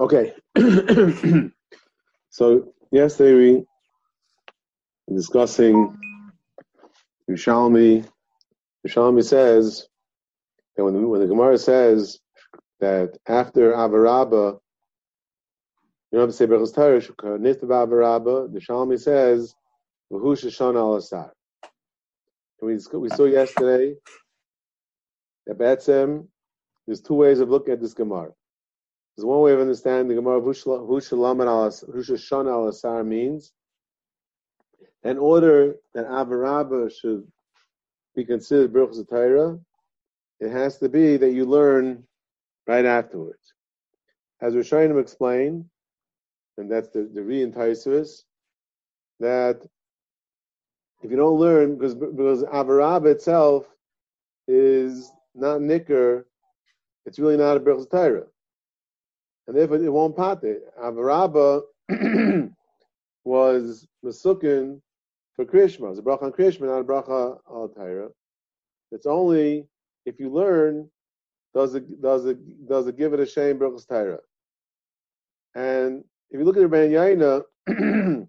Okay. so yesterday we were discussing Yerushalmi. Yerushalmi says that when the, when the Gemara says that after Avaraba, you don't have to say Berchus Torah, Niftav Avaraba, the Shalmi says, V'hu Shashon al Asar. We, we saw yesterday that Betzem, there's two ways of looking at this Gemara. There's one way of understanding the Gemara Hushashan al Asar means in order that Avarabba should be considered Birchus Torah, it has to be that you learn right afterwards. As we're explain, and that's the, the re that if you don't learn, because because Avarabba itself is not nicker, it's really not a Birchus Torah and therefore it won't pate. Avarabba was Masukin for Krishma. It's a bracha on Krishma, not a bracha al Taira. It's only if you learn does it does it does it give it a shame brachas Taira. And if you look at the Rebbein Yaina,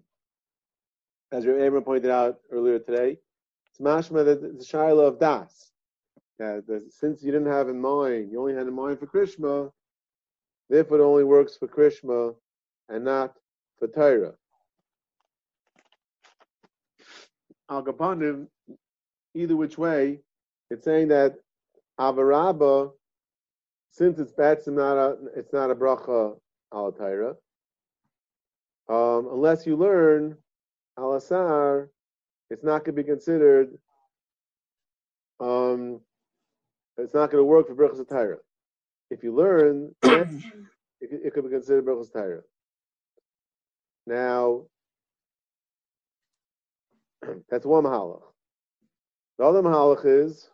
as your Abram pointed out earlier today, it's mashma that the shaila of das. Yeah, since you didn't have in mind, you only had in mind for Krishma, Therefore, it only works for Krishma and not for Torah. Al Kapanim, either which way, it's saying that Avarabba, since it's bats not a, it's not a bracha al Torah, um, unless you learn al asar, it's not going to be considered. Um, it's not going to work for brachas Torah if you learn, it, it, could be considered Berachos Taira. Now, that's one Mahalach. The other Mahalach is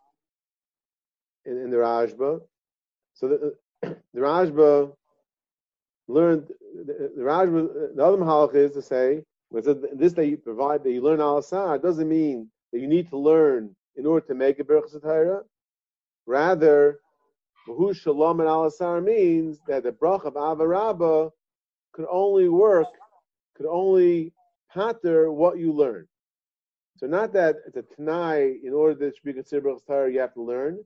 in, in the Rajba. So the, the Rajba learned, the, the Rajba, the other Mahalach is to say, this that you provide, that you learn al asar, doesn't mean that you need to learn in order to make a Berachos Taira. Rather, Mahu Shalom and Alasar means that the brach of Avarabba could only work, could only patter what you learn. So not that it's a Tanai, in order should be considered Brachas Torah, you have to learn.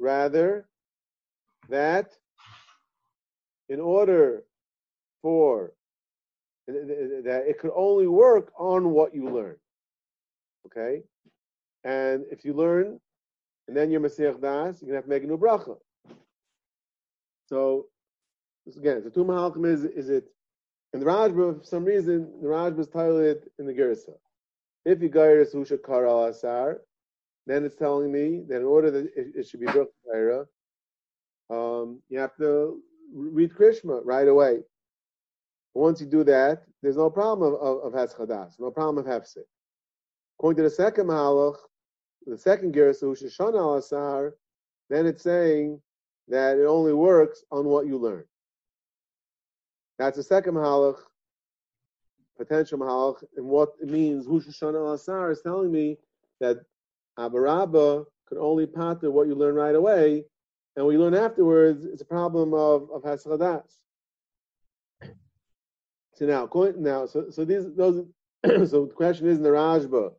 Rather, that in order for that it could only work on what you learn. Okay? And if you learn, and then you're Messiah Das, you're to have to make a new bracha. So again, the two mahalchim is is it in the Rajba for some reason the Rajba is titled in the Gersa. If you gairis husha kara asar, then it's telling me that in order that it, it should be built um, you have to read Krishma right away. Once you do that, there's no problem of, of, of no problem of Hefsek. According to the second Mahalach, the second Gersa, Husha Shana Asar, then it's saying that it only works on what you learn. That's the second mahalach, potential mahalach, and what it means. Hushashana Asar is telling me that Abarabba could only pater what you learn right away, and what you learn afterwards is a problem of of hasradas. So now, now, so so these those. so the question is in the Rajba,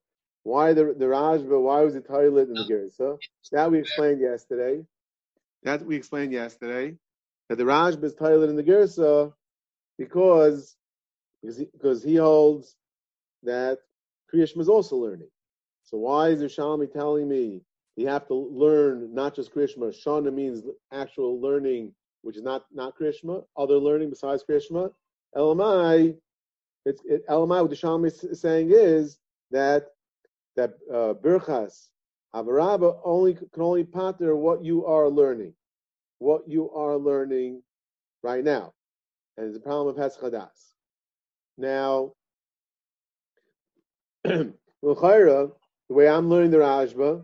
why the the Rajba? Why was it toilet in the Gersa? That we explained yesterday. That we explained yesterday that the Rajba is titled in the Gersa because because he, because he holds that Kriyashma is also learning. So why is the Shalmi telling me you have to learn not just Krishma? Shana means actual learning, which is not not Krishma, other learning besides Krishma. Elamai, it's it, Elamai. What the Shalmi is saying is that that uh, Birchas Avaraba only can only pater what you are learning, what you are learning right now, and it's a problem of Heschadas. Now, the way I'm learning the Rajba, the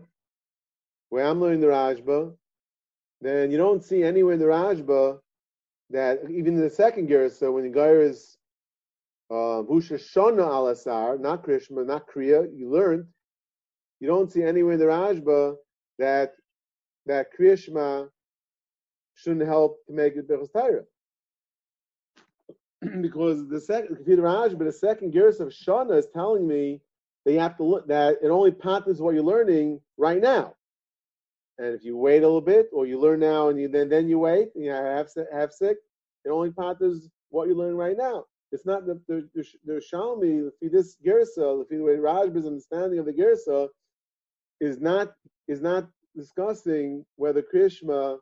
way I'm learning the Rajba, then you don't see anywhere in the Rajba that even in the second gear, so when the guy is um, Husha Shona Alasar, not Krishma, not Kriya, you learned you don't see anywhere in the Rajba that that Kriyashma shouldn't help to make it Birchas Torah. because the second but the second gears of Shana is telling me that you have to look that it only patterns what you're learning right now. And if you wait a little bit, or you learn now and you then then you wait, and you have have sick, it only patterns what you're learning right now. It's not the the the, the Shalmi, if this if the way Rajba's understanding of the Gersa is not is not discussing whether Krishma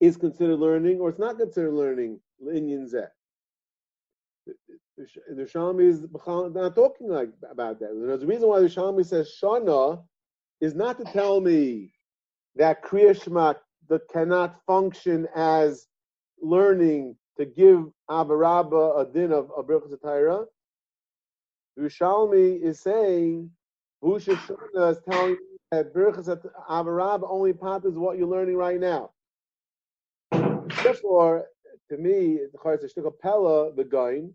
is considered learning or it's not considered learning in Zeh. The Shalmi is not talking like about that. There's a reason why the Shalmi says Shana is not to tell me that Kriya that cannot function as learning to give Abarabba a din of, of Birchas The Rishalmi is saying, Busha Shana is telling you that Birchas Abarabba only is what you're learning right now. Therefore, to me, the Pella, the Gain,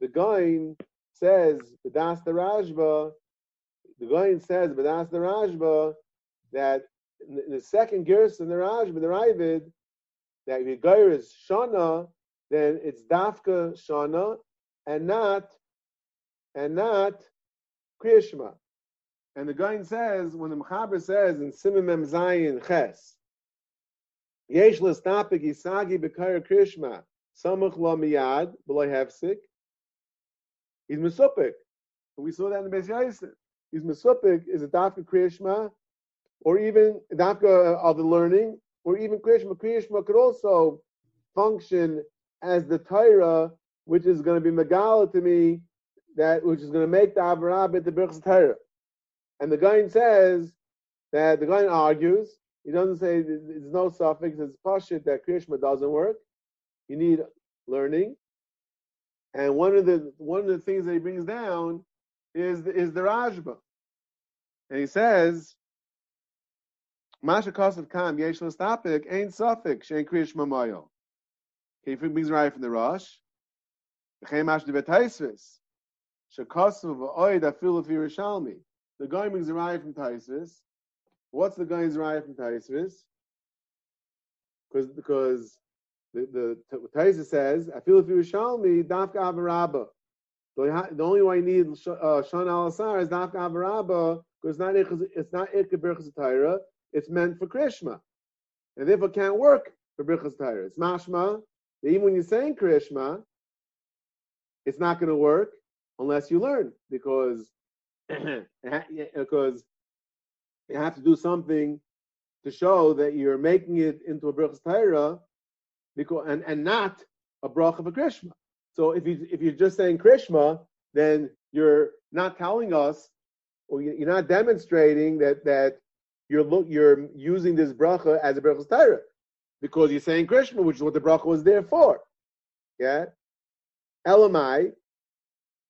the Gain says, Badas the Rajba, the Gain says, Badas the Rajba, that in the second Girs in the Rajba, the Ravid, that if your is Shana, then it's Dafka Shana, and not, and not Kriyashma. And the Gain says, when the Mechaber says in Simimem Zayin Ches, Yesh l'stapik isagi b'kayr krishma samach lo miyad b'loy hefsik He's Mesupik. And we saw that in the Beis. He's Mesupik is a Dafka Kriyashma, or even Dafka uh, of the learning, or even Kriyashma. Kriyashma could also function as the Torah, which is going to be Megala to me, that which is going to make the Avarabba the Birch's Torah. And the guy says that the guy argues, he doesn't say there's no suffix, it's pashit that Krishma doesn't work. You need learning. And one of the one of the things that he brings down is is the Rajba, and he says, "Masha kosav kam yesh l'stapik ain't suffix shein kriyish mamoyo." Okay, he brings right from the Rosh. V'chein mash de betaisvis shekosav v'oid afilu Yerushalmi. The guy brings the from Taisvis. What's the guy's right from Taisvis? Because because the the says, I feel if you Yerushalmi, Dafka Avarabba. The only way you need uh, Shana al Asar is Dafka Avarabba because it's not Ikka Birchas It's meant for Krishma, and therefore it can't work for Birchas Torah. It's mashma. Even when you're saying Krishma, it's not going to work unless you learn because because you have to do something to show that you're making it into a Birchas Torah because and, and not a bracha of a Krishma. So if you if you're just saying Krishma, then you're not telling us, or you're not demonstrating that that you're look you're using this bracha as a bracha Torah, because you're saying Krishma, which is what the bracha was there for. Yeah, Elamai,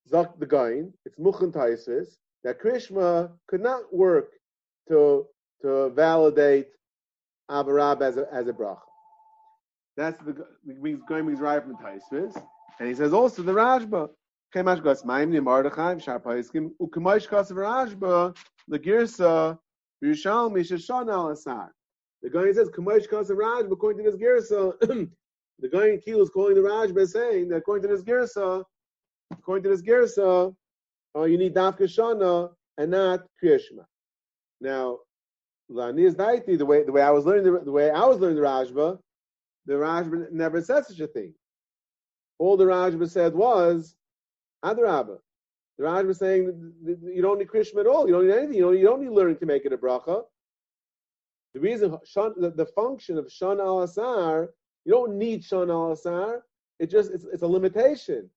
Zak the Gain, it's Muchan Taisis, that Krishma could not work to to validate Avarab as a as a bracha. That's the means going means right from Taisvis. And he says also the Rajba. Kemash gas maim ni Mordechai shar paiskim ukemash kas Rajba the girsa Yerushalmi al asar. The guy says kemash kas Rajba according to this girsa. the guy in Kiel is calling the Rajba saying that according to this girsa, according to this girsa, uh, you need dafka shana and not kriyashma. Now, Lani's daiti the way the way I was learning the, the way I was learning the Rajba the Rajba never said such a thing. All the Rajba said was, Adrabba. The Rajba was saying you don't need Krishma at all. You don't need anything. You don't, you don't need learning to make it a bracha. The reason, the, the function of Shan al Asar, you don't need Shan al Asar. It just it's, it's a limitation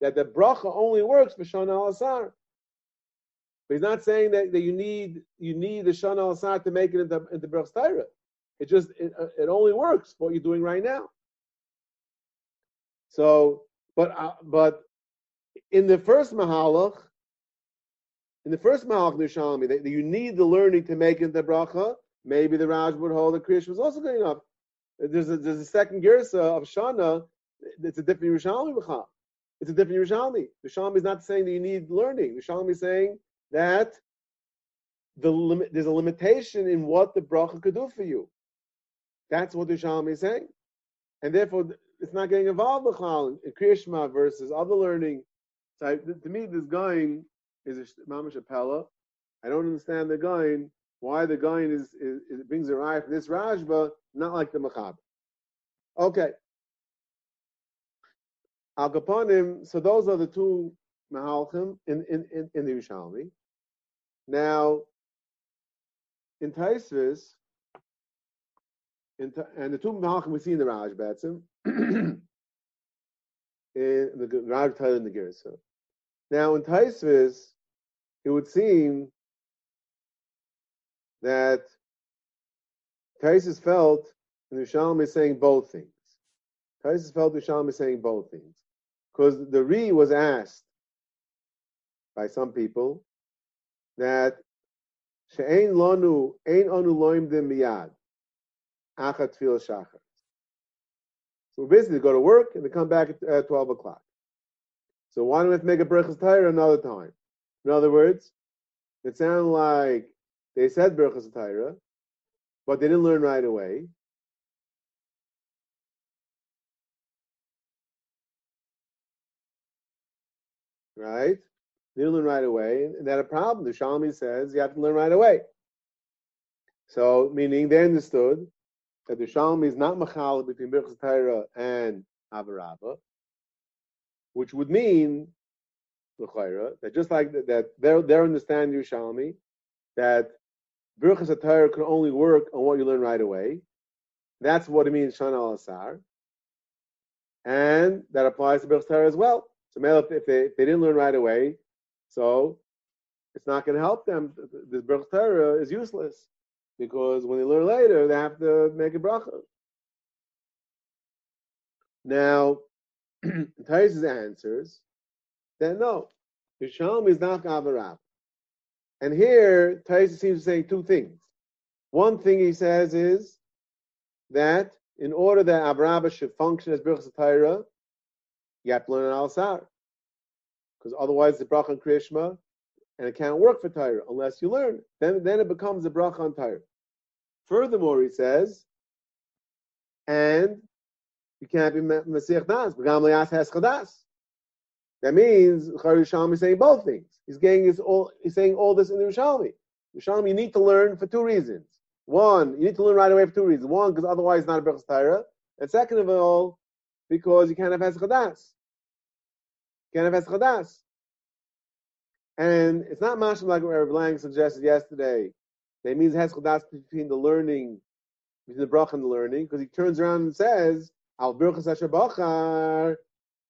that the bracha only works for al Asar. But he's not saying that, that you need you need the shana al Asar to make it into into Brach's Torah. It just it, uh, it only works what you're doing right now. So, but uh, but in the first mahalach, in the first mahalach Nishalmi, that you need the learning to make it the bracha. Maybe the Raj would hold the Krish was also good enough. There's a, there's a second girsa of Shana. It's a different Yerushalmi b'chal. It's a different Yerushalmi. Yerushalmi is not saying that you need learning. Yerushalmi is saying that the there's a limitation in what the bracha could do for you. That's what the Shalom is saying. And therefore, it's not getting involved with in Kriyashma versus other learning. So I, to me, this going is a mamash appella. I don't understand the going, why the going is, is, is brings a raya from this Rashba, not like the Machab. Okay. Al Kaponim, so those are the two Mahalchim in, in, in, in the Yerushalmi. Now, in Taisvis, in, and the two Mahalchim we see in the Raj Batsim, in the Raj Tyler and the Gersa. Now, in Taisvis, it would seem that Taisus felt and Shalom is saying both things. Taisus felt Shalom is saying both things. Because the Re was asked by some people that She'ein lonu, ein anu loim dim miyad, achat tfil shachar. So basically go to work and they come back at, at 12 o'clock. So why don't we make a Berachas Torah another time? In other words, it sounded like they said Berachas Torah, but they didn't learn right away. Right? They didn't learn right away. And that a problem. The Shalmi says you have to learn right away. So, meaning they understood that the Shalmi is not machal between Berachas Torah and Avarabba, which would mean that just like that, that they're, they're understanding Yerushalmi, that Birchas Torah can only work on what you learn right away. That's what it means, Shana Asar. And that applies to Birchas Torah as well. So if they, if they didn't learn right away, so it's not going to help them. This Torah is useless because when they learn later, they have to make a bracha. Now, Taisus answers that no, Yishalom is not Gavarab. And here, Taisa seems to say two things. One thing he says is that in order that Avrabah should function as Birchas you have to learn an Al. Because otherwise, the bracha on Krishma, and it can't work for Torah unless you learn. Then, then it becomes a bracha on Torah. Furthermore, he says, and you can't be Mesiach Das, That means Charisham is saying both things. He's getting his all. He's saying all this in the Yerushalmi. Yerushalmi, you need to learn for two reasons. One, you need to learn right away for two reasons. One, because otherwise it's not a Berachas Torah. And second of all, because you can't have Heschadas. You can't have Heschadas. And it's not mashim like what Rabbi Lang suggested yesterday. That means Heschadas between the learning, between the brach and the learning, because he turns around and says, Al Birchas Asher Bachar,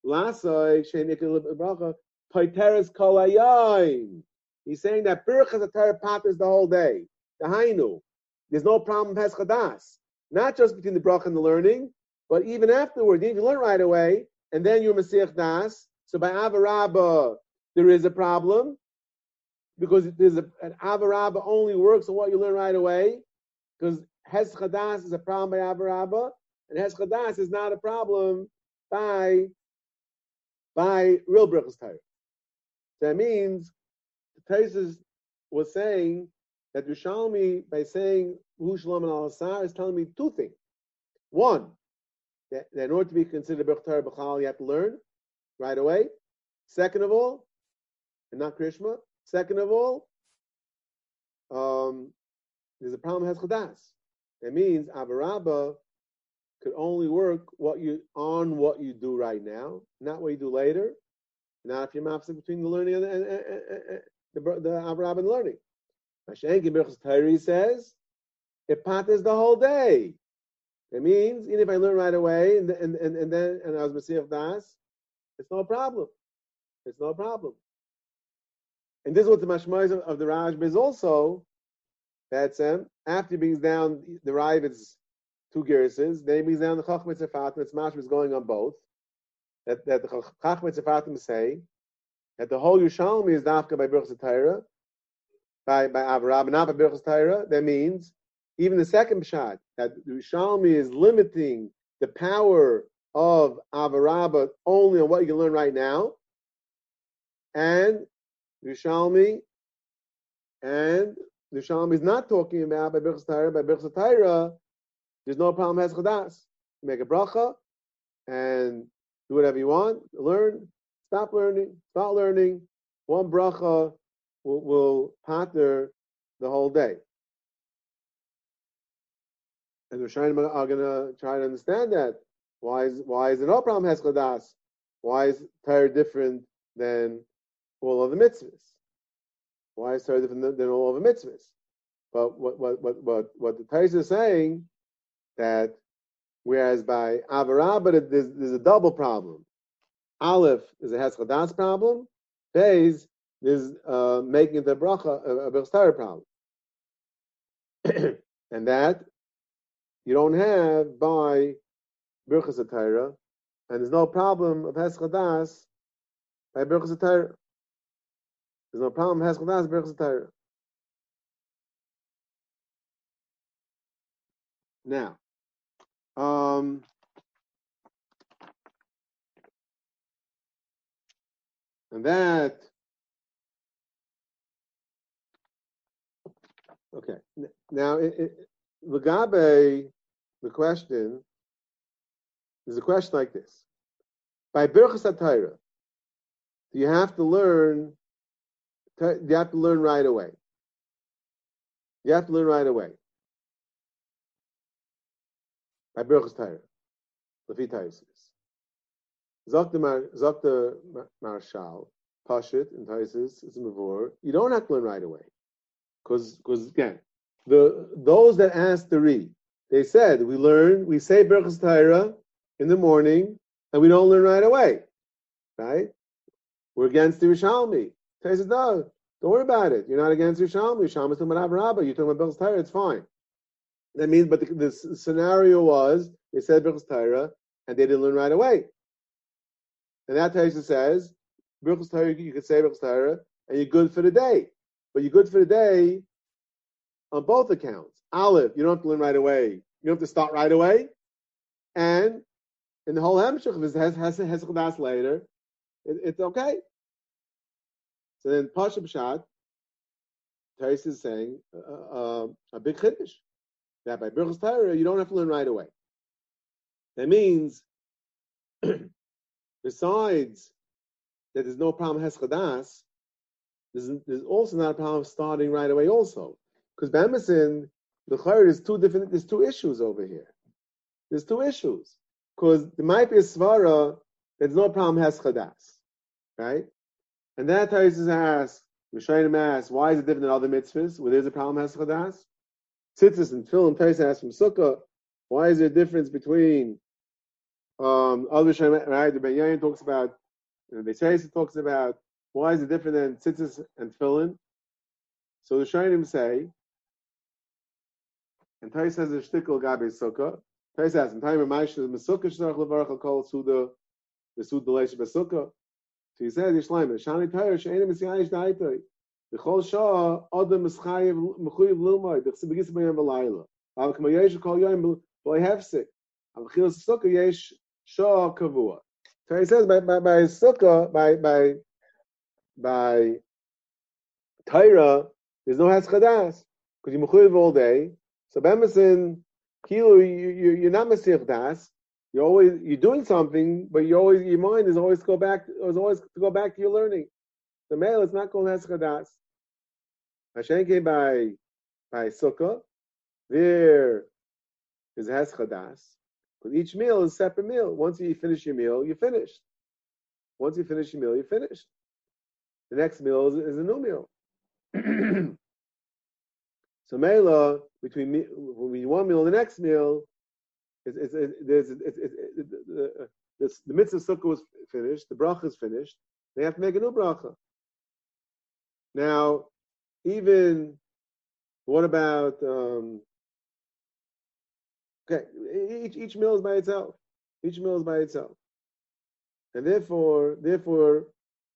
Lasoi, Shein Bracha, Paiteres Kolayain. He's saying that Birchas Atara the whole day. The Hainu. There's no problem with Peschadas. Not just between the Brach and the learning, but even afterward. You learn right away, and then you're Masiach Das. So by Avarabba, there is a problem. Because there's a, an Avarabba only works on what you learn right away. Because Heschadas is a problem by Avarabba, and Heschadas is not a problem by by real Birchas Torah. That means the Taisus was saying that Yerushalmi, by saying Hu Shalom Al is telling me two things. One, that, that in order to be considered Bechtar Bechal, you have to learn right away. Second of all, and not Krishma. Second of all, um, there's a problem has chadas. That means Avarabba could only work what you on what you do right now, not what you do later. Not if you're mafsik between the learning and, and, and, and the the Avarabba and learning. Mashenki Birchas Torah says it patters the whole day. It means even if I learn right away and and and, and then and I was Messiah Das, it's no problem. It's no problem. And this is what the mashmois of, of the Raj is also. That's um, after he brings down the Ravid's two gerses, then he brings down the Chachmitz Fatim. It's mashmois going on both that, that the Chachmet Sefatim say that the whole Yerushalmi is dafka by Birchas Torah, by by Avarabba, not by Birchas Torah. That means even the second shot that the Yerushalmi is limiting the power of Avarabba only on what you can learn right now, and Yerushalmi, and the Yerushalmi is not talking about by Birchas Torah, by Birchas Torah, there's no problem has chadas. Make a bracha and do whatever you want. Learn, stop learning, start learning. One bracha will, will pater the whole day. And the Rishonim are going to try to understand that. Why is why is no problem has chadas? Why is Torah different than all of the mitzvahs? Why is Torah different than all of the mitzvahs? But what what what what, what the Torah is saying that whereas by Avarabah there's, there's a double problem. Aleph is a Heschadas problem. Beis is uh, making the bracha a, a Berstara problem. and that you don't have by Birchas Atayra, and there's no problem of Heschadas by Birchas Atayra. There's no problem of Heschadas Birchas. Now, um, and that, okay. Now, Lagabe, the question, is a question like this. By Birchas HaTorah, do you have to learn, you have to learn right away? You have to learn right away by Birchas Torah, Lefi Taisis. Zok the Marshal, Pashit, and Taisis, is Mavor. You don't have to learn right away. Because, because again, the those that ask to read, they said, we learn, we say Birchas Torah in the morning, and we don't learn right away. Right? We're against the Rishalmi. Taisis, no, don't worry about it. You're not against Rishalmi. Rishalmi is talking about Rabba. You're talking about Birchas Torah, it's fine. That means, but the, the scenario was they said Birchas Torah and they didn't learn right away. And that Taisha says Birchas Torah, you can say Birchas Torah and you're good for the day, but you're good for the day on both accounts. Aleph, you don't have to learn right away. You don't have to start right away, and in the whole Hemshech, if it has has has later, it, it's okay. So then Pasha B'Shat, Taisa is saying uh, uh, a big chiddush that by Birchas Torah, you don't have to learn right away. That means, besides that there's no problem has chadas, there's, there's also not a problem starting right away also. Because Bamison, the Chayr, there's two different, there's two issues over here. There's two issues. Because there might be a svara there's no problem has chadas. Right? And that Taisus asks, Rishonim asks, why is it different than other mitzvahs where there's a problem has chadas? tzitzis and tefillin, Taisa asks from Sukkah, why is there a difference between um, other right? The Ben Yayin talks about, know, the Beis talks about why is it different than tzitzis and tefillin? So the Shainim say, and Tais has a shtickle gabe sukkah. Tais has in time of Maish is mesukah shnach levarach al suda the sud deleish besukkah. So he says Yishleim shani tayr she'enim misyayish daitoi. B'chol shah adam mischayev mechuyev lilmoy b'chsi begis b'yam v'layla. Av k'ma yesh kol yom b'loy hefsik. Av chil sukkah yesh shah kavua. So he says by by, by sukkah by by by Tyra, there's no haschadas because you mechuyev all day. So b'emesin kilo you, you you're not mesich das. You're always you're doing something, but you always your mind is always go back is always to go back to your learning. The male is not called Heschadas. Hashenke by by Sukkah, there is Heschadas. But each meal is a separate meal. Once you finish your meal, you're finished. Once you finish your meal, you're finished. The next meal is, is a new meal. so Mela, between, me, between one meal and the next meal, it's, the mitzvah sukkah was finished, the bracha is finished, they have to make a new bracha. Now, even what about um, okay? Each each meal is by itself. Each meal is by itself, and therefore, therefore,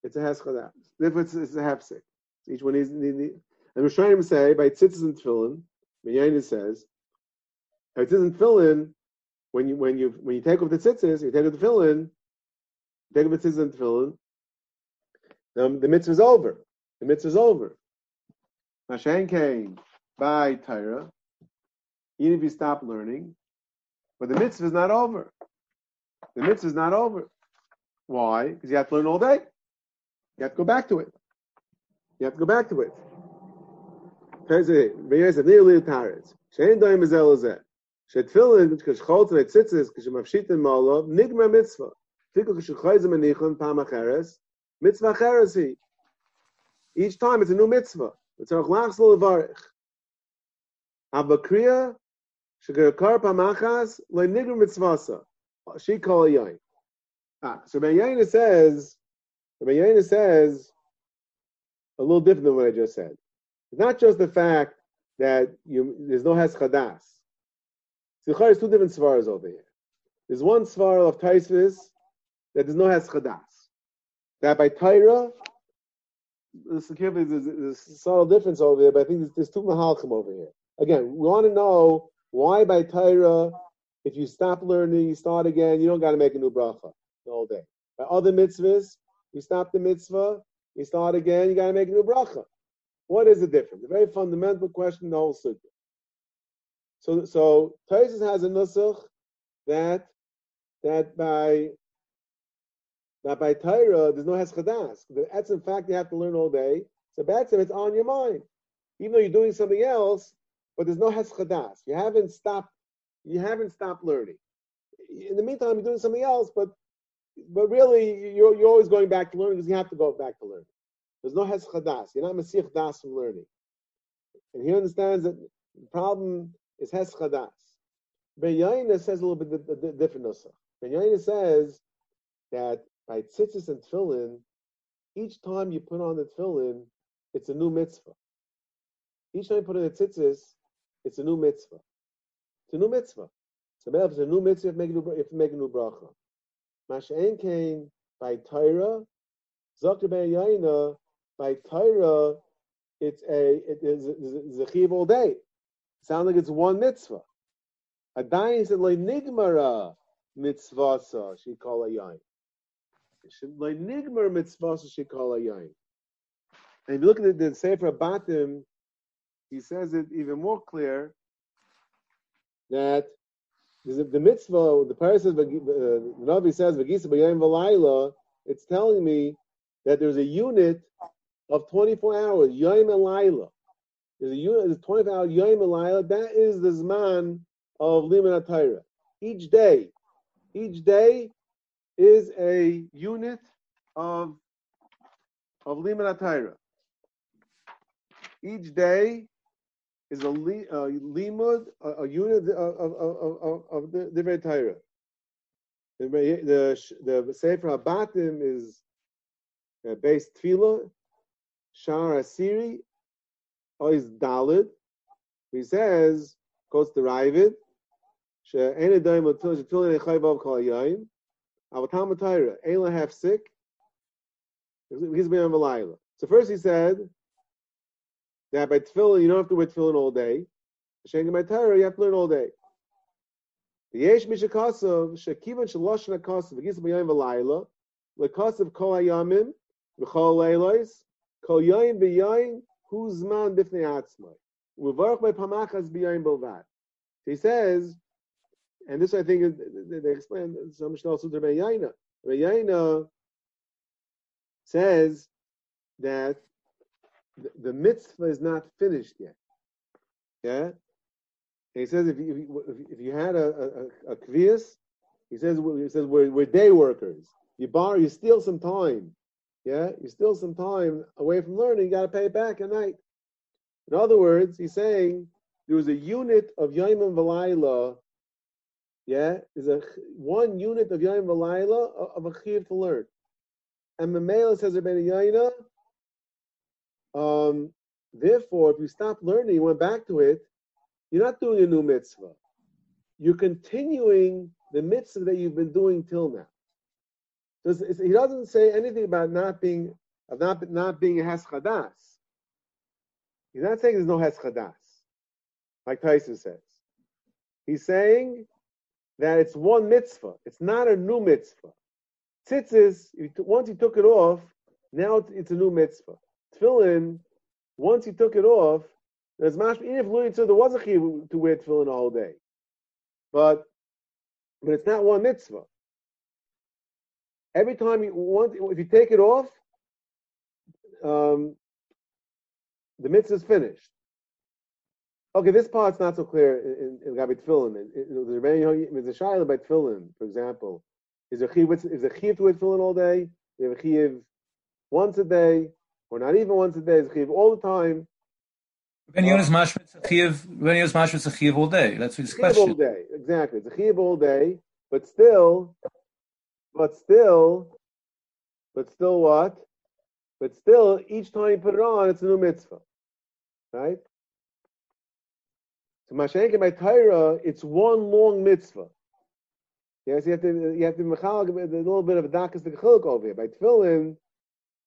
it's a haschadas. Therefore, it's, it's a hafsik. Each one is. And trying say by tzitzis and tefillin. Menyayin says, by tzitzis and tefillin, when you when you when you take off the tzitzis, you take off the tefillin, take off the tzitzis and tefillin. Um, the mitzvah is over. The mitzvah is over. Mashen came by Torah. Even if you stop learning, But the mitzvah is not over. The mitzvah is not over. Why? Because you have to learn all day. You have to go back to it. You have to go back to it. שאין דוים מזה לזה. שתפילין, כשחולת וציצס, כשמפשיטן מעולו, נגמר מצווה. אפילו כשחויזה מניחון פעם אחרס, מצווה אחרס היא. Each time it's a new mitzvah. וצריך לחזור לברך. אבל קריאה, שגרקר פעם אחס, לא נגמר מצווסה. She call a yain. Ah, so Ben Yaina says, Ben Yaina says a little different than what I just said. It's not just the fact that you, there's no Heschadas. Sichar is two different svaras over here. There's one svar of Taisvis that there's no Heschadas. That by Tyra, there's, there's a subtle difference over here, but I think there's, there's two Mahalchim over here. Again, we want to know why by Tyra, if you stop learning, you start again, you don't got to make a new bracha whole day. By other mitzvahs, you stop the mitzvah, you start again, you got to make a new bracha. What is the difference? A very fundamental question the whole sugya. So, so Taisus has a nusach that that by that by Torah there's no heschadas. That's in fact you have to learn all day. So that's it's on your mind, even though you're doing something else, but there's no heschadas. You haven't stopped. You haven't stopped learning. In the meantime, you're doing something else, but but really you're you're always going back to learning because you have to go back to learning. There's no heschadas. You're not masich das from learning. And he understands that the problem is heschadas. Ben Yaina says a little bit different nusach. Ben Yaina says that by tzitzis and tefillin, each time you put on the tefillin, it's a new mitzvah. Each time you put on the tzitzis, it's a new mitzvah. It's a new mitzvah. So if it's a new mitzvah, new, you make a new bracha. Masha'en came by Torah, Zakir Ben Yaina, by Torah, it's a it is a chiv all day. Sounds like it's one mitzvah. Adayin said nigmara mitzvasa she call a yain. Nigmar mitzvasa she call a yain. And if you look at the, Sefer Batim, he says it even more clear that the mitzvah, the Parah says, the Navi says. It's telling me that there's a unit of 24 hours, Yom and. There's a unit, there's 24 hours, Yom and. That is the Zman of Limit Torah. Each day, each day is a unit of of Limit Torah. Each day is a, li, limud, a, a, unit of, of, of, of the Divrei Torah. The, the, the Sefer Habatim is uh, based tefillah, Shar Asiri is Dalid. He says, goes to Ravid, שאין עדיין מותיל שתפילין חי בו כל היום, אבל תלמוד תורה, אין להפסיק, he's been on the So first he said that by tefillin, you don't have to wear tefillin all day. Shenga by Torah, you have to learn all day. The yesh mishakasav, shekivan shaloshan akasav, v'gis b'yayim v'layla, l'kasav kol hayamim, v'chol leilos, Kol yoyin b'yoyin huzman b'fnei atzmai. Uvarach by pamachas b'yoyin b'lvad. He says, and this I think they explain some Mishnah Sutra B'yayna. B'yayna says that the, the mitzvah is not finished yet. Yeah? And he says if you, if you had a, a, a kvias, he says he says we're, we're day workers. You borrow, you steal some time yeah, you still some time away from learning, you got to pay it back at night. In other words, he's saying there was a unit of Yom and Valayla, yeah, is a one unit of Yom Valayla of a chiv to learn. And Mamela says about Yaina, um, therefore, if you stop learning, you went back to it, you're not doing a new mitzvah. You're continuing the mitzvah that you've been doing till now he doesn't say anything about not being of not not being a heschadas. He's not saying there's no heschadas, like Tyson says. He's saying that it's one mitzvah. It's not a new mitzvah. Tzitzis, once he took it off, now it's, a new mitzvah. Tefillin, once he took it off, there's mash. Even if Louis there was a to wear tefillin all day, but but it's not one mitzvah. Every time you want, if you take it off, um, the mitzvah is finished. Okay, this part's not so clear in, in, in Gabi Tefillin. There's a shayla by Tefillin, for example. Is there chiv, is there chiv to wear Tefillin all day? You have a chiv once a day, or not even once a day. Is a chiv all the time? When you use mashmitz when you use mashmitz chiv all day. That's his question. all day, exactly. It's a chiv all day, but still, but still, but still what? But still, each time you put it on, it's a new mitzvah, right? So Mashenke by Torah, it's one long mitzvah. Yes, you have to you have to mechal a little bit of a dakas to chiluk over here. By tefillin,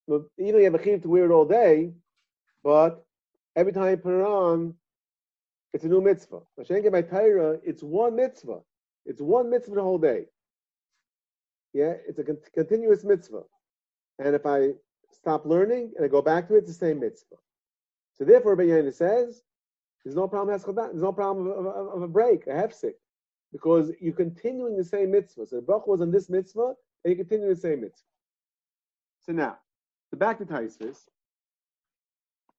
even you have a chiv to wear it all day, but every time you put it on, it's a new mitzvah. Mashenke by Torah, it's one mitzvah. It's one mitzvah the whole day. Yeah, it's a con- continuous mitzvah. And if I stop learning and I go back to it, it's the same mitzvah. So therefore, Rabbi says there's no problem. There's no problem of, of, of a break, a hefsek, because you're continuing the same mitzvah. So the bracha was on this mitzvah, and you continue the same mitzvah. So now, so back to Taisvis.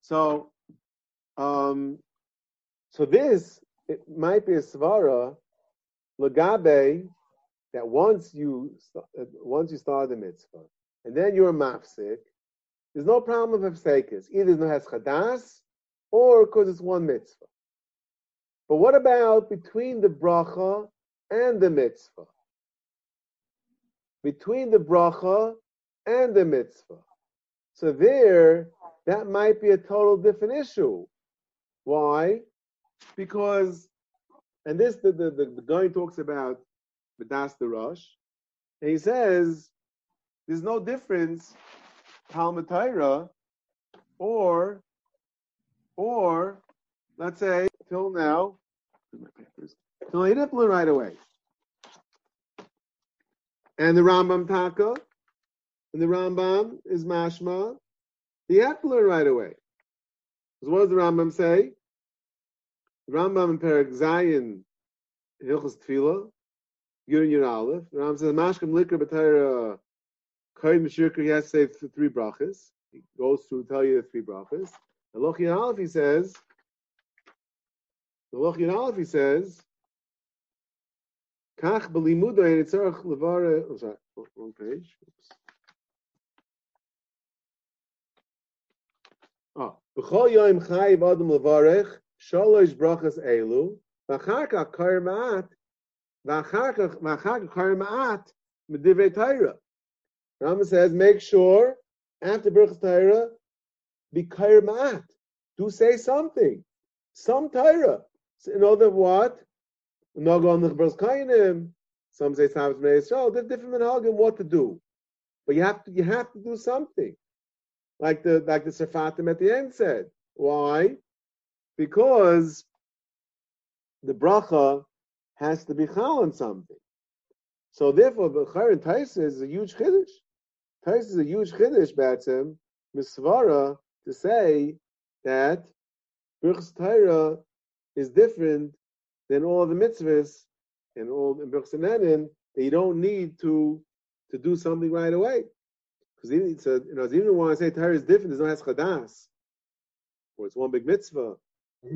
So, um, so this it might be a svara lagabe that once you uh, once you start the mitzvah and then you're a mafsik, there's no problem of hefsekis. Either no haschadas, or because it's one mitzvah. But what about between the bracha and the mitzvah? Between the bracha and the mitzvah. So there, that might be a total different issue. Why? Because, and this the, the, the, the guy talks about das the Rosh, and he says there's no difference Talmud Torah or or let's say till now, till he didn't right away. And the Rambam Taka, and the Rambam is Mashma, he had right away. So what does the Rambam say? The Rambam in Perek Zayin, Hilchos Tefillah, Yud Yud Aleph. The Rambam says, Mashkem Likr B'Tayra Kaid Meshirker, he has to say three brachas. He goes through tell you the three brachas. The Lochi Aleph, he says, the Lochi Aleph, he says, Kach b'limuda and itzarach levare, oh sorry, wrong page. Oops. Oh, b'chol yoim chayiv adam levarech, shalosh brachas elu, v'achar kach kar ma'at, Rama says, make sure after Birchas Torah, be kair ma'at. Do say something. Some Torah. In other what? Some say Sabbath Bnei Yisrael. There's different minhagim what to do. But you have to you have to do something. Like the like the Sefatim at the end said. Why? Because the bracha has to be chal on something. So therefore, Bechar and Taisa is a huge chiddush. Tais is a huge chiddush batzim misvara to say that Birchas Torah is different than all the mitzvahs and all in Birchas that you don't need to to do something right away. Because even so, you know, even when I say Torah is different, there's no haschadas, or it's one big mitzvah.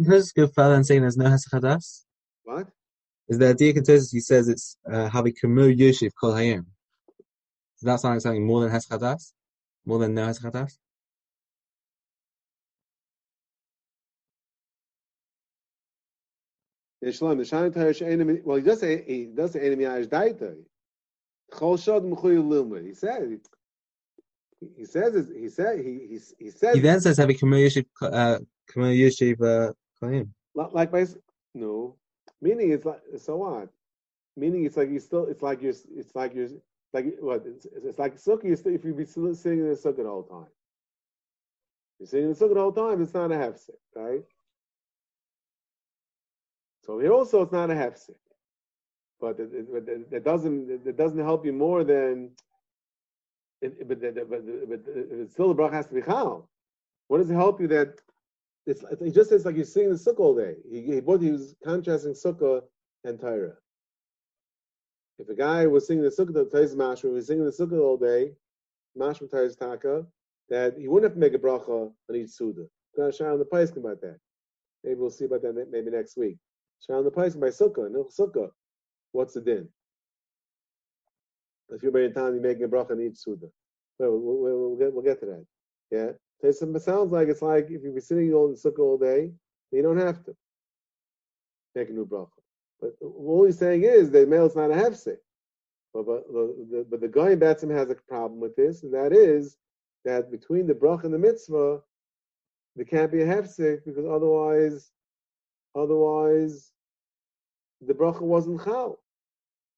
Does go further and saying there's no haschadas? What? Is the idea consensus? He says it's uh, havi kamur yoshiv kol hayim. Does that sound like something more than Heschadas? More than no Heschadas? Yishlom, the Shana Torah she'enim, well, he does say, he does say enim yash daita. Chol shod m'chuy lilmud. He says, he says, he says, he, he, he says. He then says, have a Kamar Yeshiv, Kamar Yeshiv, Kohen. Like by, no. Meaning it's like, so what? Meaning it's like you still, it's like you're, it's like you're, like what? It's, it's like sukkah. You if you be sitting in the sukkah the whole time, you're sitting in the sukkah the whole time. It's not a hefsek, right? So here also it's not a hefsek, but it, it, it, doesn't it doesn't help you more than. It, but, but, but, but still the bracha has to be chal. What does it help you that it's, it just says like you're sitting in the sukkah all day. He, he, he was contrasting sukkah and Torah. if a guy was singing the sukkah, the Tais Mashma, was singing the sukkah all day, Mashma Tais Taka, that he wouldn't have to make a bracha on each suda. To shout on the place about that. Maybe we'll see about that maybe next week. Shout on the place by sukkah, no sukkah. What's the din? If you're by time you're making a bracha on each suda. We'll, we'll, we'll, get, we'll get to that. Yeah. It sounds like it's like if you be sitting on the sukkah all day, you don't have to make a new bracha. But all he's saying is that male is not a hefsek. But, but, the, but the guy in Batsim has a problem with this, and that is that between the bracha and the mitzvah, there can't be a hefsek because otherwise, otherwise, the bracha wasn't chal,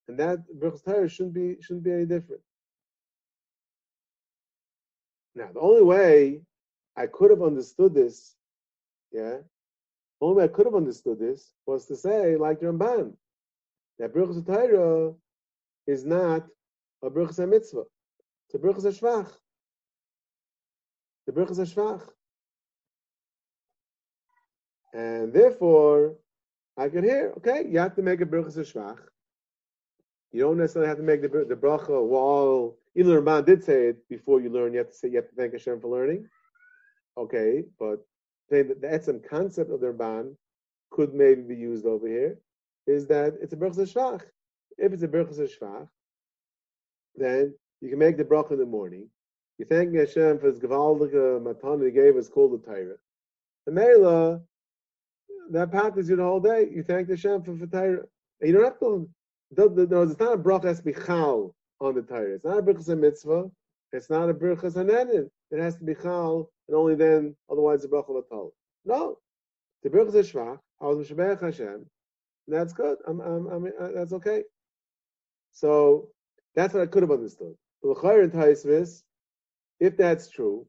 and that bracha's tire shouldn't be shouldn't be any different. Now, the only way I could have understood this, yeah, only I could have understood this was to say, like Ramban, that Birchas Torah is not a Birchas Mitzvah. It's a Birchas Shvach. The Birchas Shvach. And therefore, I could hear, okay, you have to make a Birchas Shvach. You don't necessarily have to make the, the bracha while, even Ramban did say it before you learn, you have to say, you have to thank Hashem for learning. Okay, but the, the etzem concept of the Ramban could maybe be used over here, is that it's a Berchus Shvach. If it's a Berchus Shvach, then you can make the bracha in the morning. You thank Hashem for his gewaldige matan he gave us called the Torah. The Mela, that path is you the whole day. You thank Hashem for, the Torah. You don't have to, the, the, the, it's not a bracha has to be chal on the Torah. It's not a berachas mitzvah. It's not a berachas hanenin. It has to be chal, and only then, otherwise the bracha will No, the berachas is shvach. I was Mishbeach Hashem. That's good. I'm, I'm, I'm, uh, that's okay. So that's what I could have understood. L'chayr in Taisvis, if that's true,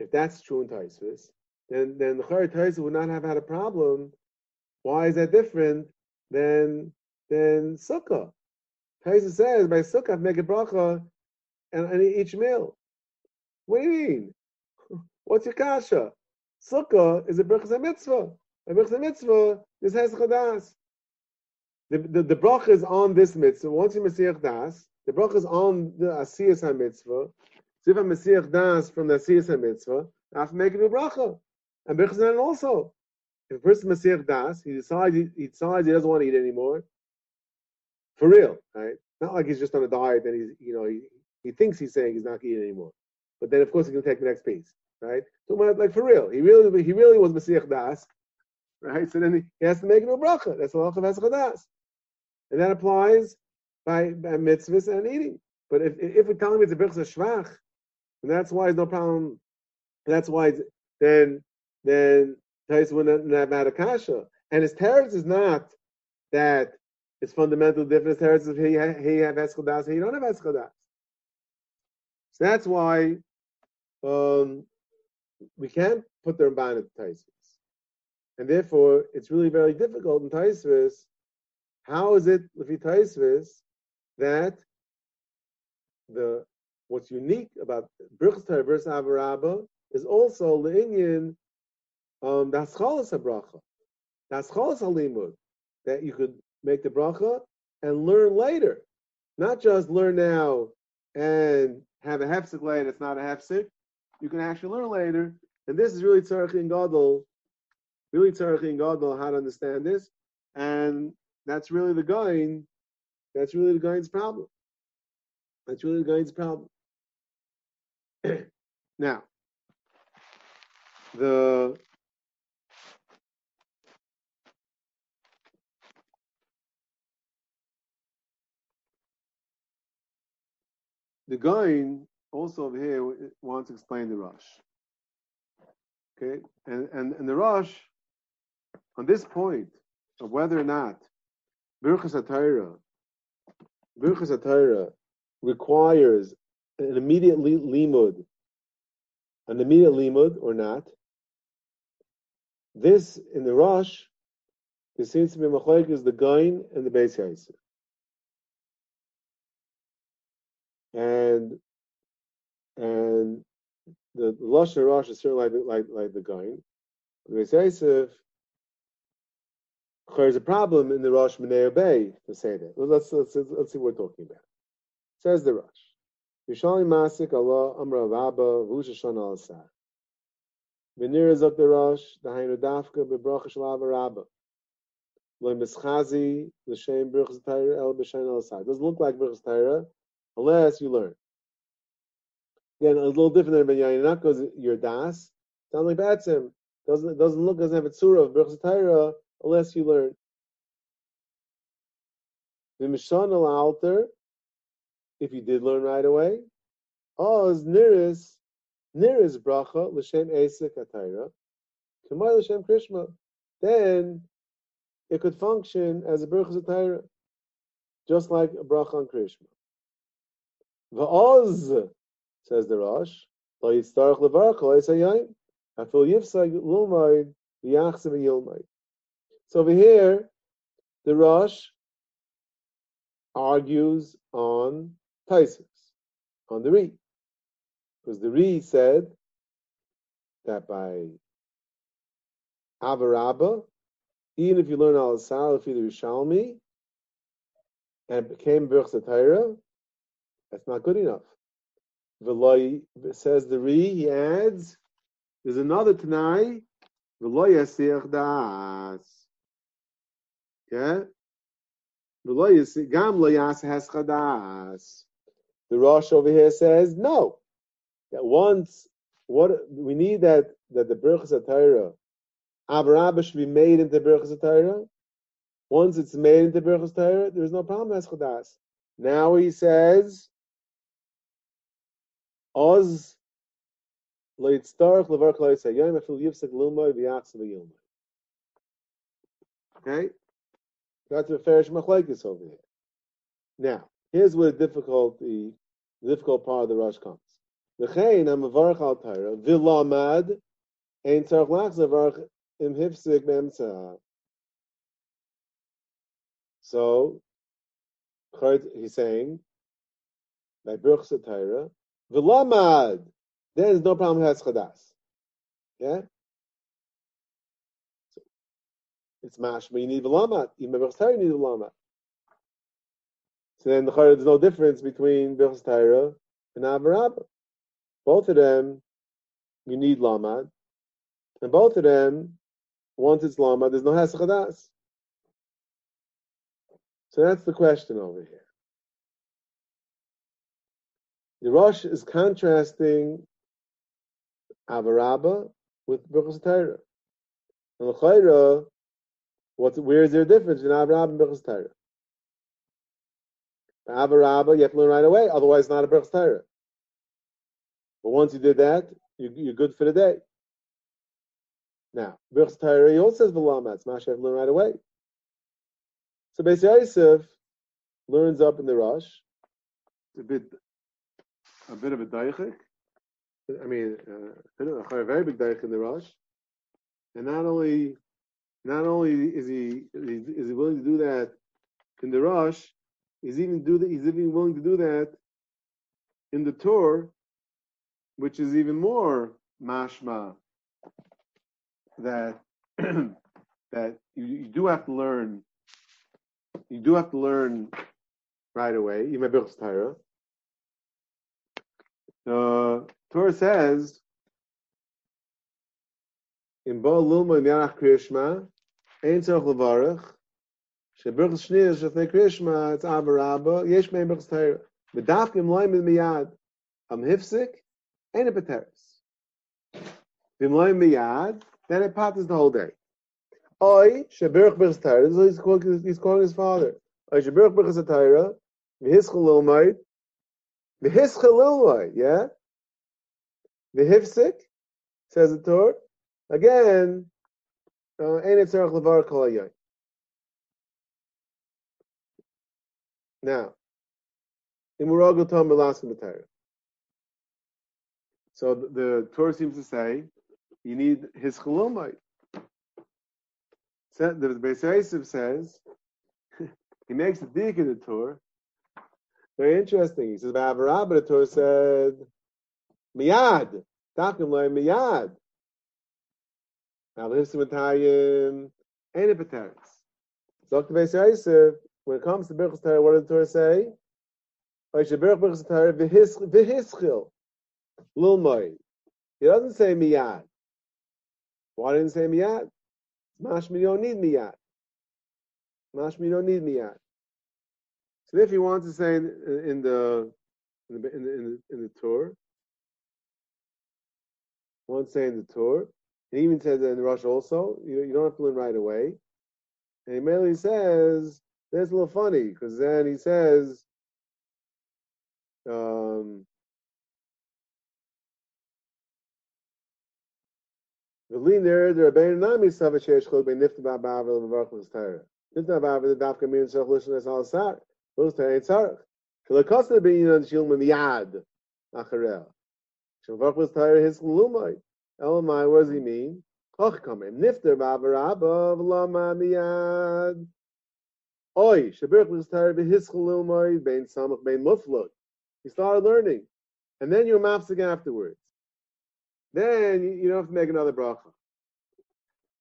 if that's true in Taisvis, then then the Chayr Taisvis would not have had a problem. Why is that different than than Sukkah? Taisvis says by Sukkah make a bracha and, and each meal. What do you mean? What's your kasha? Sukkah is a bracha mitzvah. A bracha mitzvah is hesach das. The, the, the bracha is on this mitzvah. Once you mesiach das, the bracha is on the asiyas mitzvah. So if I mesiach das from the asiyas mitzvah, I have to make a new bracha. And bracha also. If a person mesiach das, he decides he, he decides he doesn't want to eat anymore. For real, right? Not like he's just on a diet and he's you know he, he thinks he's saying he's not eating anymore. But then of course he can take the next piece, right? So like for real, he really he really was mesiach das right? So then he has to make no bracha. That's the halacha of Hasachadas. And that applies by, by mitzvahs and eating. But if, if we're telling it's a bracha shvach, and that's why it's no problem, that's why then then Tais wouldn't a kasha. And his teretz is not that it's fundamental difference. Teretz is he, he have eschadas, he don't have eschadas. So that's why um, we can't put the Ramban at the Tais. And therefore, it's really very difficult in Taisvis. How is it, Lefi Taisvis, that the what's unique about Birchas versus Avarabba is also the Indian um, the Haschalas HaBracha, the Haschalas HaLimud, that you could make the bracha and learn later. Not just learn now and have a hefsek later, it's not a hefsek. You can actually learn later. And this is really Tzarech in Gadol really tzarech in Gadol how to understand this, and that's really the going. That's really the guy's problem. That's really the guy's problem. now, the the guy also over here wants to explain the Rosh. Okay, and and, and the Rosh on this point of whether or not Birchas Atayra, Birchas Atayra requires an immediate limud, an immediate limud or not, this in the Rosh, there seems to be machoik is the gain and the base. And and the, the Lashon Rosh is certainly like, like, like the gain. The There's a problem in the Rosh Menei Bay to say that. Let's, let's, let's, see what we're talking about. Says the Rosh. Yishali Masik Allah Amra Rabba Vushashan Al Asar. Venir is up the Rosh, the Hainu Dafka, Bebracha Shalava Rabba. Lo Mischazi, L'Shem Birchas Torah El B'Shain Al Asar. Doesn't look like Birchas Torah unless you learn. Again, a little different than Ben Yainat because your das. Sounds like Batsim. Doesn't doesn't look doesn't have a surah of Birchas unless you learn. The Mishan al alter, if you did learn right away, oh, Oz niris niris bracha l'shem esek atayra, kamar l'shem krishma. Then it could function as a atayra, just like a bracha on krishma. Va'oz says the Rosh, lo yitztarach levarach lo yisayayim, afil yifsag lulmaid v'yachse v'yilmaid. So over here, the Rosh argues on Taisus, on the Re. Because the Re said that by Avarabba, even if you learn Al if you're Rishalmi, and became Birch Torah, that's not good enough. V'loy says the Re, he adds, there's another Tanai, V'loy yasich das. Yeah? V'loy yasich, gam lo yas has chadas. The Rosh over here says, no. That once, what, we need that, that the Birchas HaTorah, Avarabba should be made into Birchas HaTorah. Once it's made into Birchas Torah, there's no problem as. Now he says, v'yilmoy. Okay? That's a fair machlekes over here. Now, here's where the difficulty, the difficult part of the Rosh comes. V'chein am avarach al Torah v'lamad ein tzarach lachs avarach im hifsek memtzah. So, he's saying, by Birchas Torah, V'lamad, then there's no problem with chadas. Yeah? So, it's mash, but you need v'lamad. Even Birchas Torah, you need v'lamad. So then the there's no difference between Birchas Torah and Avarabba. Both of them, you need lamad. And both of them, once it's lamad, there's no chadas. So that's the question over here. The Rosh is contrasting Avarabba with Birchas Torah. And L'chayra, what's where is there a difference in Avarabba and Birchas Torah? Avarabba, you have to learn right away, otherwise it's not a Birchas Torah. But once you did that, you, you're good for the day. Now, Birchas Torah, he also says V'lama, it's Masha, learn right away. So Beis Yosef learns up in the Rosh. A bit a bit of a daichik. I mean, uh, a very big daich in the Rosh. And not only, not only is he is he willing to do that in the Rosh, he's even do that. He's even willing to do that in the Torah, which is even more mashma that that you, you do have to learn. You do have to learn right away. You may be. The Torah says in Bo Lilma Yarach Krishma, Ein Tzorch Levarach, Sheberch Shnir Shafnei Krishma, it's Abba Rabba, Yesh Mei Berch Torah. Bedaf Gim Loim Mit Miyad, Am Hifsik, Ein a Pateris. Loim Miyad, then it patters the whole day. Oi, Sheberch Berch Torah, this is he's he's calling his father. Oi, Sheberch Berch Torah, V'hischel Lilmaid, the hischalilwai, yeah? The hifsik, says the Torah. Again, ain't it tzarech levar kol Now, Muragel Tom Belaskim So the Torah seems to say you need his chalomite. The Beis Yosef says he makes the dig in the Torah very interesting. He says, the Torah said, Miyad. Takim loy miyad. Now, Lihsim Atayim, ain't a pateris. Dr. Beis Yosef, when it comes to Birchas Torah, what did the Torah say? V'hischil, lilmoy. He doesn't say miyad. Why didn't he say miyad? Mashmi, don't need miyad. Mashmi, don't need miyad. So if he wants to say in, in the in the in the in the, in the Torah, to say in the Torah, he even says in the Rosh also, you, you don't have to learn right away. And he merely says, that's a little funny, because then he says, um, V'li ner der Rabbeinu nami sava sheish chol bein nifta ba'avar l'mavarach l'stara. Nifta ba'avar l'dafka min shach lishon es al sar. Those ain't tzarech. K'lekosta bein yinan shil miyad acharel. Shalvarach l'stara his l'umay. Elamai, what does he mean? Koch kamem nifta ba'avar abba v'lama miyad. Oy, shabirach l'stara b'his l'umay bein samach bein muflot. You started learning. And then you're mafsik afterwards then you, you don't have to make another bracha.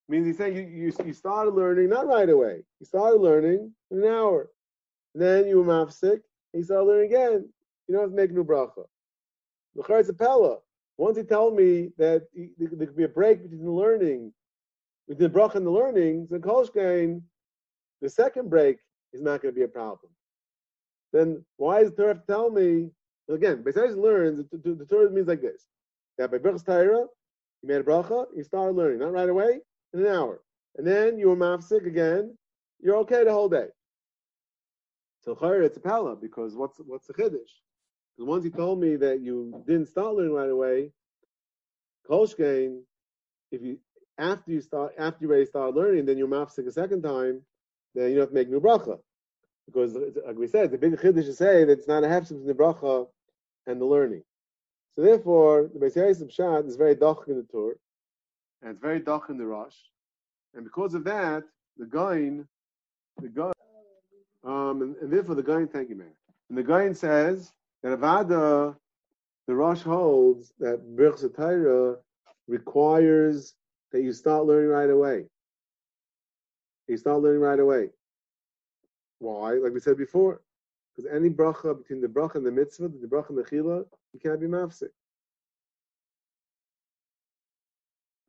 Means he's saying you, you, you started learning not right away. You started learning in an hour. Then you were mafsik, and you started learning again. You don't have to make new bracha. L'char pella. Once he told me that he, there, could be a break between the learning, between the bracha and the learning, so Kolshkein, the second break is not going to be a problem. Then why does the Torah tell me? Again, besides learns, the, the, the Torah means like this that by Birchas Torah, you made a bracha, you started learning, not right away, in an hour. And then you were mafsik again, you're okay the whole day. So Chayr, it's a pala, because what's what's the chiddush? Because once he told me that you didn't start learning right away, Kolshkein, if you after you start after you already start learning, then you're mafsik a second time, then you have to make new bracha. Because like we said, the big chiddush to say that it's not a hefsek between the bracha and the learning. So therefore, the Beis Pshat is very doch in the Torah, and it's very doch in the Rosh, and because of that, the Gain, the Gain, um, and, and therefore the Gain, thank you, man. And the Gain says that Avada, the Rosh holds that Birch Torah requires that you start learning right away. You start learning right away. Why? Like we said before, because any bracha between the bracha and the mitzvah, the bracha and the chila, you can't be mafsik.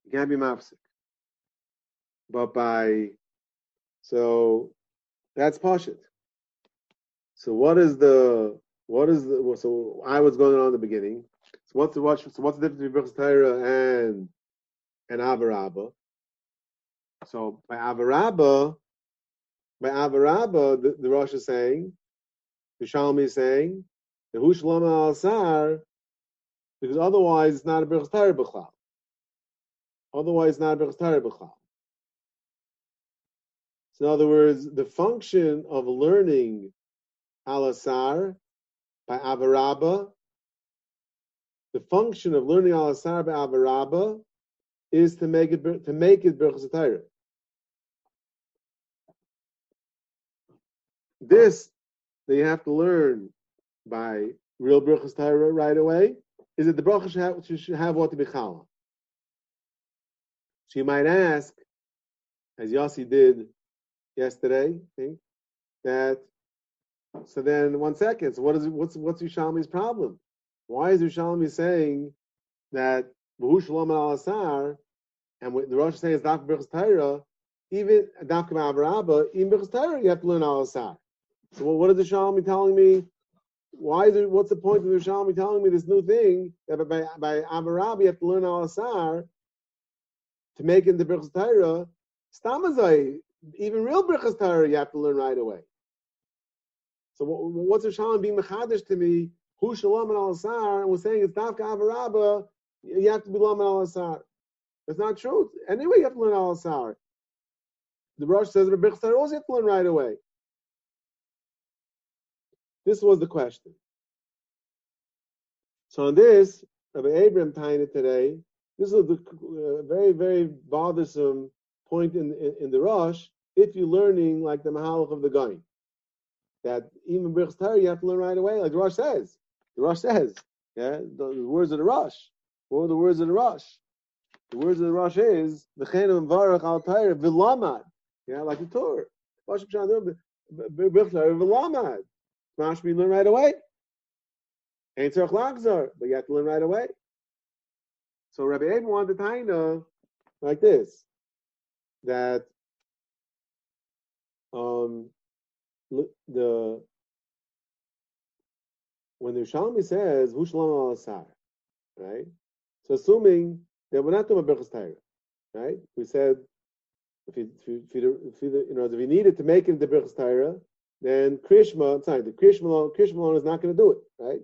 You can't be mafsik. But by so that's pashit. So what is the what is the so I was going on in the beginning. So what's the? So what's the difference between Birchas and and Avarabba? So by Avarabba, by Avarabba, the, the Rosh is saying, the Shalmi is saying, the Hushlam al Sar, because otherwise it's not a Birchas Torah. Otherwise, it's not a Birchas. So in other words, the function of learning al Asar by Avarabba. the function of learning al Asar by Avarabba is to make it to make it Torah. This that you have to learn by real Torah right away is that the bracha should have, should have what to be chala. So you might ask, as Yossi did yesterday, I think, that so then one second, so what is what's what's Yerushalmi's problem? Why is Yerushalmi saying that Shalom al Asar, and what the Rosh is saying is Daf even Daf Avarabba, even Birchas Torah, you have to learn al Asar. So what is the Shalmi telling me? Why is it? What's the point of the Shalmi telling me this new thing that by by Avarabba you have to learn al Asar to make it the? Stamazai, even real Birchas Torah you have to learn right away. So what's the Shalom being mechadish to me? Hu shalom and al asar, and we're saying it's dafka avarabba. You have to be lam al asar. That's not true. Anyway, you have to learn al asar. The Rosh says Rabbi also have to learn right away. This was the question. So on this, Rabbi Abraham tying it today. This is a uh, very, very bothersome point in, in, in the Rosh. If you're learning like the Mahalach of the Gain that even Birchas Torah you have to learn right away, like the Rosh says. The Rosh says, yeah, the, the words of the Rosh. What are the words of the Rosh? The words of the Rosh is the Chenim Varach Al Torah Vilamad, yeah, like the Torah. Pashut Pshat, Birchas Torah v'lamad. You learn right away. Ain't tzarich lagzar, but you have to learn right away. So Rabbi Aben wanted to know like this, that um, the when the Shalmi says Hushalam al Asar, right? So assuming that we're not doing Berchas Torah, right? We said if you, if you, if you, if you, you know, if you needed to make it into Berchas Torah, then Krishma, sorry, the Krishma Krishma is not going to do it, right?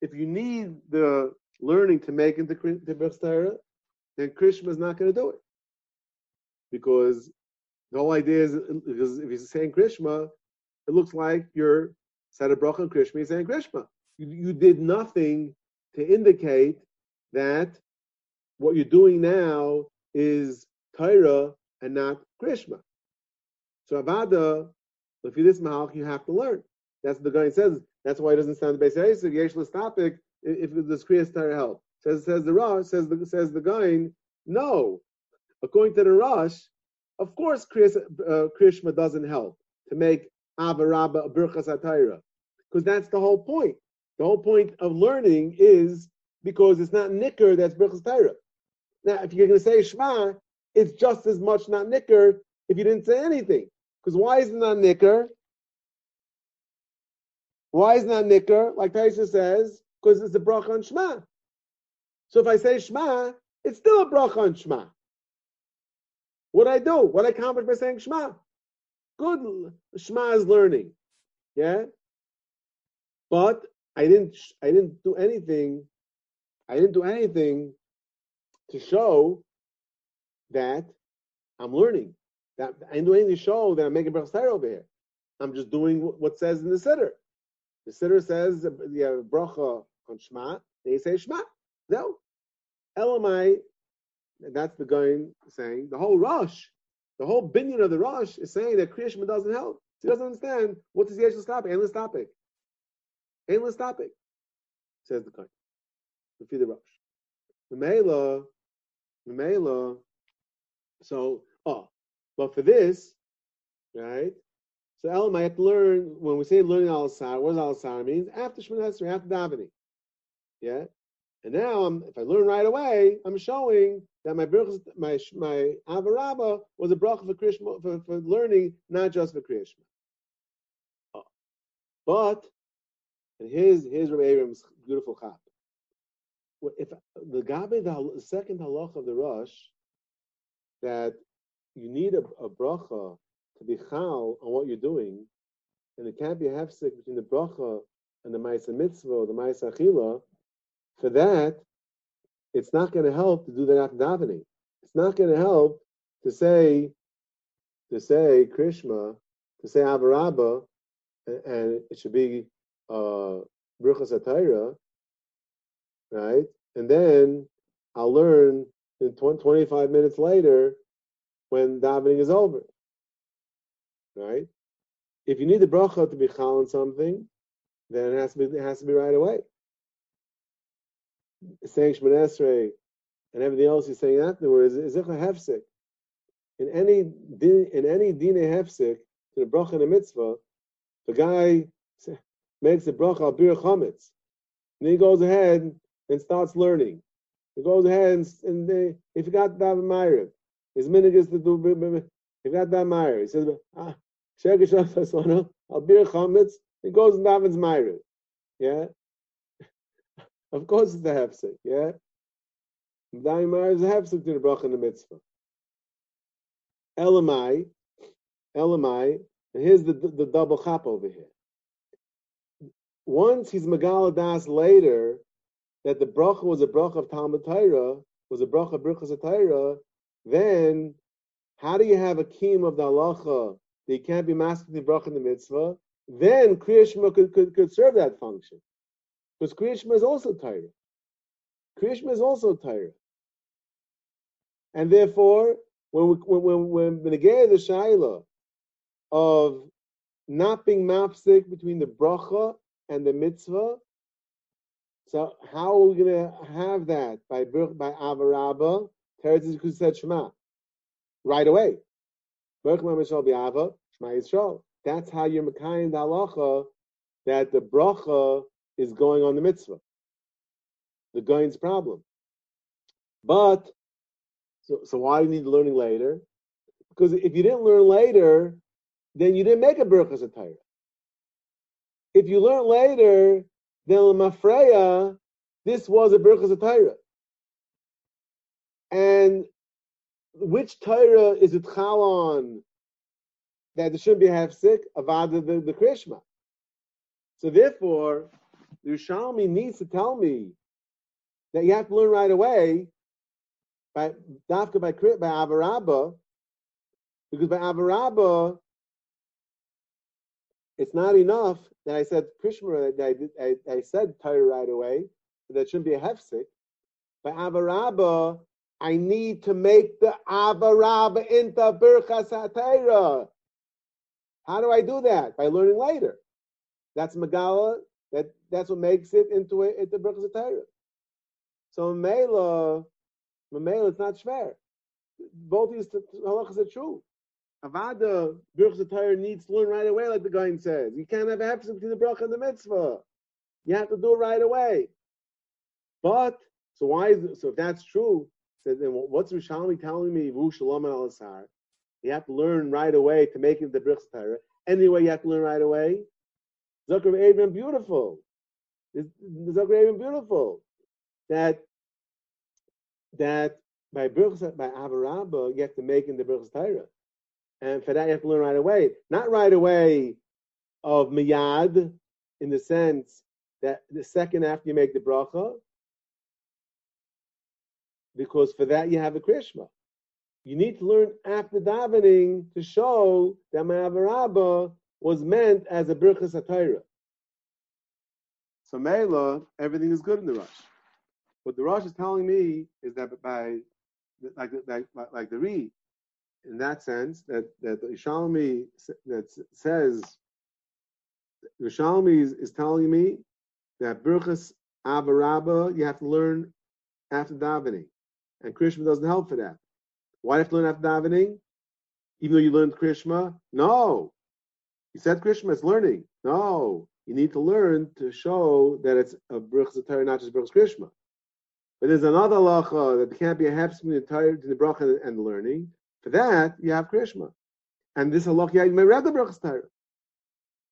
If you need the learning to make into the Berchas Torah, then Krishma is not going to do it. Because the whole idea is, because if you're saying Krishma, it looks like you're said a bracha and Krishma, saying Krishma. You, you did nothing to indicate that what you're doing now is Torah and not Krishma. So Avada, this Mahalch, you have to learn. That's what the guy says. That's why it doesn't sound the base Yeshiva, Yeshless topic, if the Kriyas Torah help. Says says the Rosh, says the says the guy, no. According to the Rosh, of course Kriyas, uh, Krishma doesn't help to make Avarabba a Birchas Atayra. Because that's the whole point. The whole point of learning is because it's not Nicker that's Birchas Torah. Now, if you're going to say Shema, it's just as much not Nicker if you didn't say anything. Because why is it not Nicker? Why is it not Nicker? Like Taisha says, because it's a bracha on Shema. So if I say Shema, it's still a bracha on Shema. What I do? What I accomplish by saying Shema? Good. Shema is learning. Yeah. But I didn't. I didn't do anything. I didn't do anything to show that I'm learning. That I didn't do anything to show that I'm making brachas over here. I'm just doing what says in the siddur. The siddur says uh, you have bracha on Shema. They say Shema. No. Elamai. That's the guy saying the whole Rosh, the whole binyan of the Rosh is saying that Kriyashma doesn't help. So he doesn't understand what is the actual topic, endless topic. Endless topic, says the. The Rosh. The Mela, the Mela, so, oh, but for this, right? So Elam, I have to learn, when we say learning Al-Sar, what does Al-Sar means? After Shemon after davening. Yeah? And now, I'm, if I learn right away, I'm showing that my my my avarabba was a bracha for Krishma for, for learning, not just for Krishma. Oh. Uh, but, and here's here's Rabbi Abrams' beautiful chap. If the Gabe, the second halach of the Rosh that you need a, a bracha to be chal on what you're doing, and it can't be a hefsek between the bracha and the ma'isa mitzvah the ma'isa achila. For that, it's not going to help to do after davening. It's not going to help to say to say Krishma, to say Avarabba, and it should be uh, Bruchas right? And then I'll learn in 20, 25 minutes later when davening is over. Right? If you need the bracha to be chal on something, then it has to be it has to be right away. Saying Shemon Esrei and everything else he's saying afterwards is a hefsek. In any in any dine hefsek in the bracha and the mitzvah, the guy makes a bracha al bir chametz, and he goes ahead and starts learning. He goes ahead and, and they, he forgot daven ma'ariv. His minig is to do. He forgot daven ma'ariv. He says, "Ah, shegesh al bir chametz." He goes and davens ma'ariv. Yeah. Of course, it's a hefsek. Yeah. Ma'ariv is a hefsek to the bracha and the mitzvah. Elamai, Elamai, and here's the, the, the double chap over here. Once he's Megaladas later, that the bracha was a bracha of Talmud Torah, was a bracha of Birchas Torah, then how do you have a kiyum of the halacha that you can't be masking the bracha in the mitzvah? Then Kriyashma could, could, could serve that function. Because Kriyashma is also Torah. Kriyashma is also Torah. And therefore, when we, when when when the the shaila of not being mapsik between the bracha and the mitzvah, so how are we going to have that by by Avarabba? Teretz said Shema right away. That's how you're Mekayim the halacha that the bracha is going on the mitzvah. The Goin's problem. But, so, so why do you need learning later? Because if you didn't learn later, then you didn't make a Birchas Atayra. If you learn later, then Mafreya, this was a Birchas Atayra. And which Torah is it chal on that there shouldn't be a hefsik? Avada the, the Krishma. So therefore, the Yerushalmi needs to tell me that you have to learn right away by dafka by by avarabba, because by avarabba, it's not enough that I said Krishma that I, I, I said Torah right away. That shouldn't be a hefsik. By avarabba, I need to make the avarabba into birchas hatayra. How do I do that? By learning later. That's Megala. That that's what makes it into a, into Birchas Torah. So Mela, Mela, it's not shver. Both these halachas are true. Avada Birchas Torah needs to learn right away, like the guy says. You can't have a hefsek between the bracha and the mitzvah. You have to do it right away. But so why is it, so if that's true? So then what's Rishalmi telling me? Vu shalom al You have to learn right away to make it the Birchas Torah. Anyway, you have to learn right away. Zucker Abraham beautiful. Zucker Abraham beautiful. That that by Birchas by Avarabba you have to make in the Birchas Torah. And for that you have to learn right away. Not right away of miyad, in the sense that the second after you make the bracha, because for that you have a Krishma. You need to learn after davening to show that my Avarabba was meant as a Birchas HaTorah. So Mela, everything is good in the Rosh. What the Rosh is telling me is that by, like, like, like the Re, in that sense, that, that the Ishalmi that says, the Ishalmi is, is telling me that Birchas Avarabba, you have to learn after davening. And Krishma doesn't help for that. Why do you have to learn after davening? Even though you learned Krishma? No. You said Krishma is learning. No, you need to learn to show that it's a Bruch Torah, not just Bruch Krishma. But there's another halacha that can't be a half between the bracha and learning. For that, you have Krishma. And this halacha, you may read the Bruch Torah.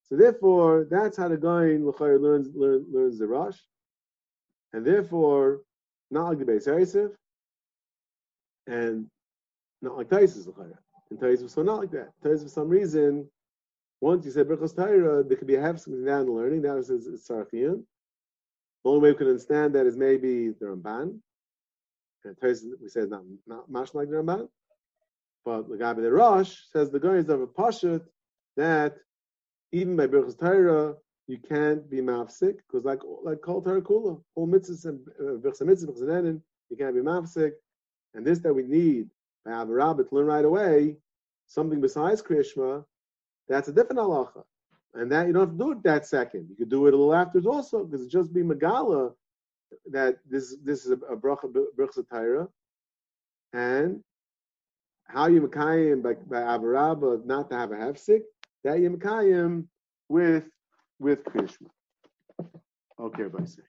So therefore, that's how the guy in learns learns learns the Rosh, and therefore, not like the Beis Yosef, and not like Taisus l'chayr. And Taisus so not like that. Taisus for some reason once you say Berchos Torah, there could be a half something down learning. That is Sarafian. The only way we can understand that is maybe the Ramban. And Torah we say it's not, not much like the Ramban. But the by the Rosh says the guy is of a pashut that even by Berchos Torah, you can't be mafsik because like like Kol Torah Kula, all mitzvahs and Berchos uh, mitzvahs, you can't be mafsik. And this that we need by Avarabba to learn right away, something besides Krishma, that's a different halacha. And that you don't have to do it that second. You could do it a little after also, because just be megala that this this is a, a bracha bracha and how you mekayim by by avarabba not to have a hefsik that you mekayim with with krishma. Okay, everybody say.